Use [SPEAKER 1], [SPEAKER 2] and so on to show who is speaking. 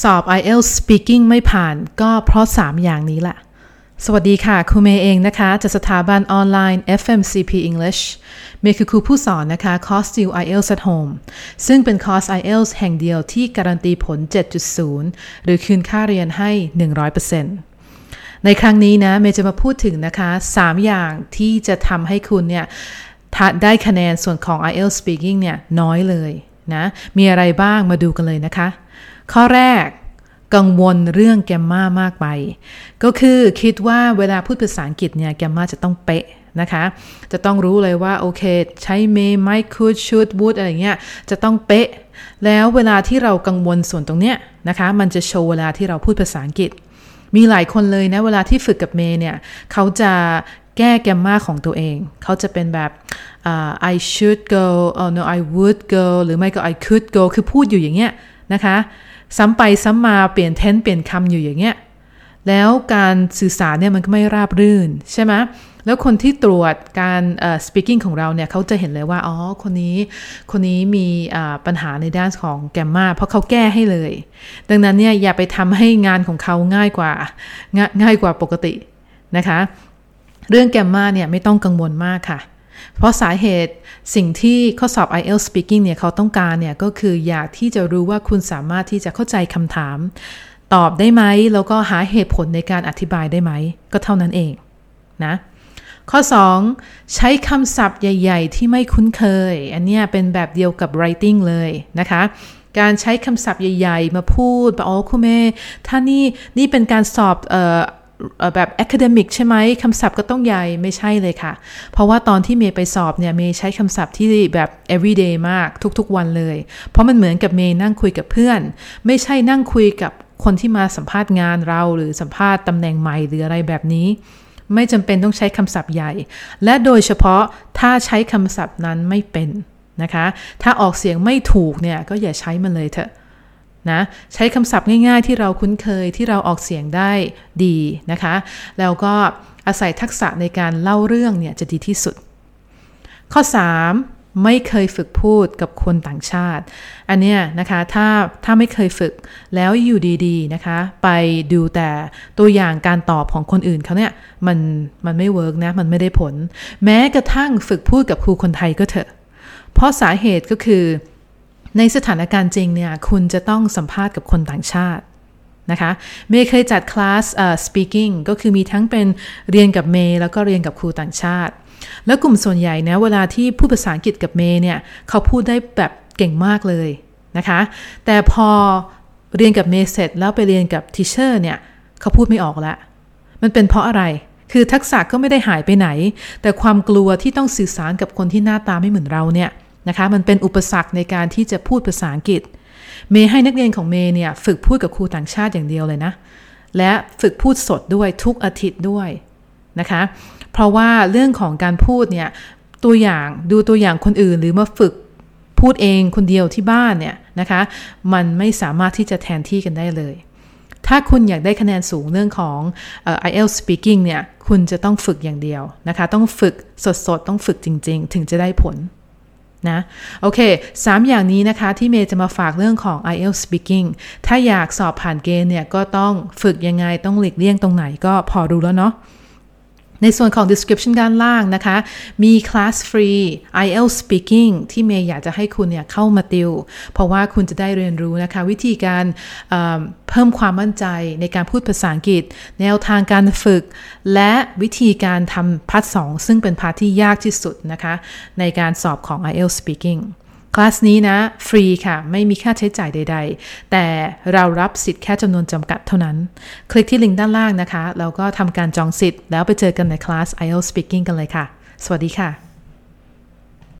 [SPEAKER 1] สอบ IELTS Speaking ไม่ผ่านก็เพราะ 3 อย่างนี้แหละ สวัสดีค่ะ ครูเมย์เองนะคะ จากสถาบันออนไลน์ FMCP English เมย์คือครูผู้สอนนะคะคอร์ส Still IELTS at Home ซึ่งเป็นคอร์ส IELTS แห่งเดียวที่การันตีผล 7.0 หรือคืนค่าเรียนให้ 100%ในครั้งนี้นะเมย์จะมาพูดถึงนะคะ 3 อย่างที่จะทำให้คุณเนี่ยได้คะแนนส่วนของ IELTS Speaking เนี่ยน้อยเลยนะ มีอะไรบ้างมาดูกันเลยนะคะ ข้อแรกกังวลเรื่องแกมมามากไป ก็คือคิดว่าเวลาพูดภาษาอังกฤษเนี่ยแกมมาจะต้องเป๊ะนะคะ จะต้องรู้เลยว่า โอเค ใช้เมย์ไม่คูดชูดวูดอะไรเงี้ย จะต้องเป๊ะ แล้วเวลาที่เรากังวลส่วนตรงเนี้ยนะคะ มันจะโชว์เวลาที่เราพูดภาษาอังกฤษ มีหลายคนเลยนะ เวลาที่ฝึกกับเมย์เนี่ย เขาจะแก้แกมมาของตัวเอง เขาจะเป็นแบบ uh, I should go oh no I would go หรือไม่ก็ I could go คือพูดอยู่อย่างเงี้ย นะคะ ซ้ำไปซ้ำมาเปลี่ยนเทนเปลี่ยนคำอยู่อย่างเงี้ย แล้วการสื่อสารเนี่ยมันก็ไม่ราบรื่นใช่ไหมแล้วคนที่ตรวจการ uh, speaking ของเราเนี่ยเขาจะเห็นเลยว่า อ๋อ คนนี้ คนนี้มีปัญหาในด้านของแกมมาเพราะเขาแก้ให้เลย ดังนั้นเนี่ยอย่าไปทำให้งานของเขาง่ายกว่าง่ายกว่าปกตินะคะ เรื่องแกมมาเนี่ยไม่ต้องกังวลมากค่ะ เพราะสาเหตุสิ่งที่ข้อสอบ IELTS Speaking เนี่ยเขาต้องการเนี่ยก็คืออยากที่จะรู้ว่าคุณสามารถที่จะเข้าใจคำถาม ตอบได้ไหม แล้วก็หาเหตุผลในการอธิบายได้ไหม ก็เท่านั้นเองนะข้อ 2 ใช้คำศัพท์ใหญ่ ๆ ที่ไม่คุ้นเคย อันนี้เป็นแบบเดียวกับ writing เลยนะคะ การใช้คำศัพท์ใหญ่ ๆ มาพูดบอกอ๋อคุณแม่ถ้านี่นี่เป็นการสอบออ แบบ academic ใช่ไหมคำศัพท์ก็ต้องใหญ่ไม่ใช่เลยค่ะ เพราะว่าตอนที่เมย์ไปสอบเนี่ยเมย์ใช้คำศัพท์ที่แบบ everyday มากทุกๆวันเลย เพราะมันเหมือนกับเมย์นั่งคุยกับเพื่อน ไม่ใช่นั่งคุยกับคนที่มาสัมภาษณ์งานเราหรือสัมภาษณ์ตำแหน่งใหม่หรืออะไรแบบนี้ ไม่จำเป็นต้องใช้คำศัพท์ใหญ่ และโดยเฉพาะถ้าใช้คำศัพท์นั้นไม่เป็นนะคะ ถ้าออกเสียงไม่ถูกเนี่ยก็อย่าใช้มันเลยเถอะ นะใช้คำศัพท์ง่ายๆ ที่เราคุ้นเคยที่เราออกเสียงได้ดีนะคะ แล้วก็อาศัยทักษะในการเล่าเรื่องเนี่ยจะดีที่สุด ข้อ 3 ไม่เคยฝึกพูดกับคนต่างชาติ อันเนี้ยนะคะถ้าถ้าไม่เคยฝึกแล้วอยู่ดีๆนะคะ ไปดูแต่ตัวอย่างการตอบของคนอื่นเขาเนี่ยมันมันไม่เวิร์กนะมันไม่ได้ผล แม้กระทั่งฝึกพูดกับครูคนไทยก็เถอะ เพราะสาเหตุก็คือ ในสถานการณ์จริงเนี่ยคุณจะต้องสัมภาษณ์กับคนต่างชาตินะคะเมย์เคยจัดคลาส uh, speaking ก็คือมีทั้งเป็นเรียนกับเมย์แล้วก็เรียนกับครูต่างชาติ แล้วกลุ่มส่วนใหญ่นะเวลาที่พูดภาษาอังกฤษกับเมย์เนี่ยเขาพูดได้แบบเก่งมากเลยนะคะ แต่พอเรียนกับเมย์เสร็จแล้วไปเรียนกับ teacher เนี่ยเขาพูดไม่ออกละ มันเป็นเพราะอะไร คือทักษะก็ไม่ได้หายไปไหน แต่ความกลัวที่ต้องสื่อสารกับคนที่หน้าตาไม่เหมือนเราเนี่ย นะคะ มันเป็นอุปสรรคในการที่จะพูดภาษาอังกฤษ เมย์ให้นักเรียนของเมย์เนี่ยฝึกพูดกับครูต่างชาติอย่างเดียวเลยนะ และฝึกพูดสดด้วยทุกอาทิตย์ด้วยนะคะ เพราะว่าเรื่องของการพูดเนี่ยตัวอย่างดูตัวอย่างคนอื่นหรือมาฝึกพูดเองคนเดียวที่บ้านเนี่ยนะคะ มันไม่สามารถที่จะแทนที่กันได้เลย ถ้าคุณอยากได้คะแนนสูงเรื่องของ IELTS speaking เนี่ย คุณจะต้องฝึกอย่างเดียวนะคะ ต้องฝึกสดๆ ต้องฝึกจริง ๆ ถึงจะได้ผล นะโอเค 3 อย่างนี้นะคะที่เมย์จะมาฝากเรื่องของ IELTS speaking ถ้าอยากสอบผ่านเกณฑ์เนี่ยก็ต้องฝึกยังไงต้องหลีกเลี่ยงตรงไหนก็พอรู้แล้วเนาะ ในส่วนของ description ด้านล่างนะคะ มีคลาสฟรี IELTS speaking ที่เมย์อยากจะให้คุณเนี่ยเข้ามาติว เพราะว่าคุณจะได้เรียนรู้นะคะ วิธีการเพิ่มความมั่นใจในการพูดภาษาอังกฤษ แนวทางการฝึก และวิธีการทำ part สองซึ่งเป็น part ที่ยากที่สุดนะคะ ในการสอบของ IELTS speaking คลาสนี้นะ ฟรีค่ะ ไม่มีค่าใช้จ่ายใด ๆ แต่เรารับสิทธิ์แค่จำนวนจำกัดเท่านั้น คลิกที่ลิงก์ด้านล่างนะคะ แล้วก็ทำการจองสิทธิ์แล้วไปเจอกันในคลาส IELTS Speaking กันเลยค่ะ สวัสดีค่ะ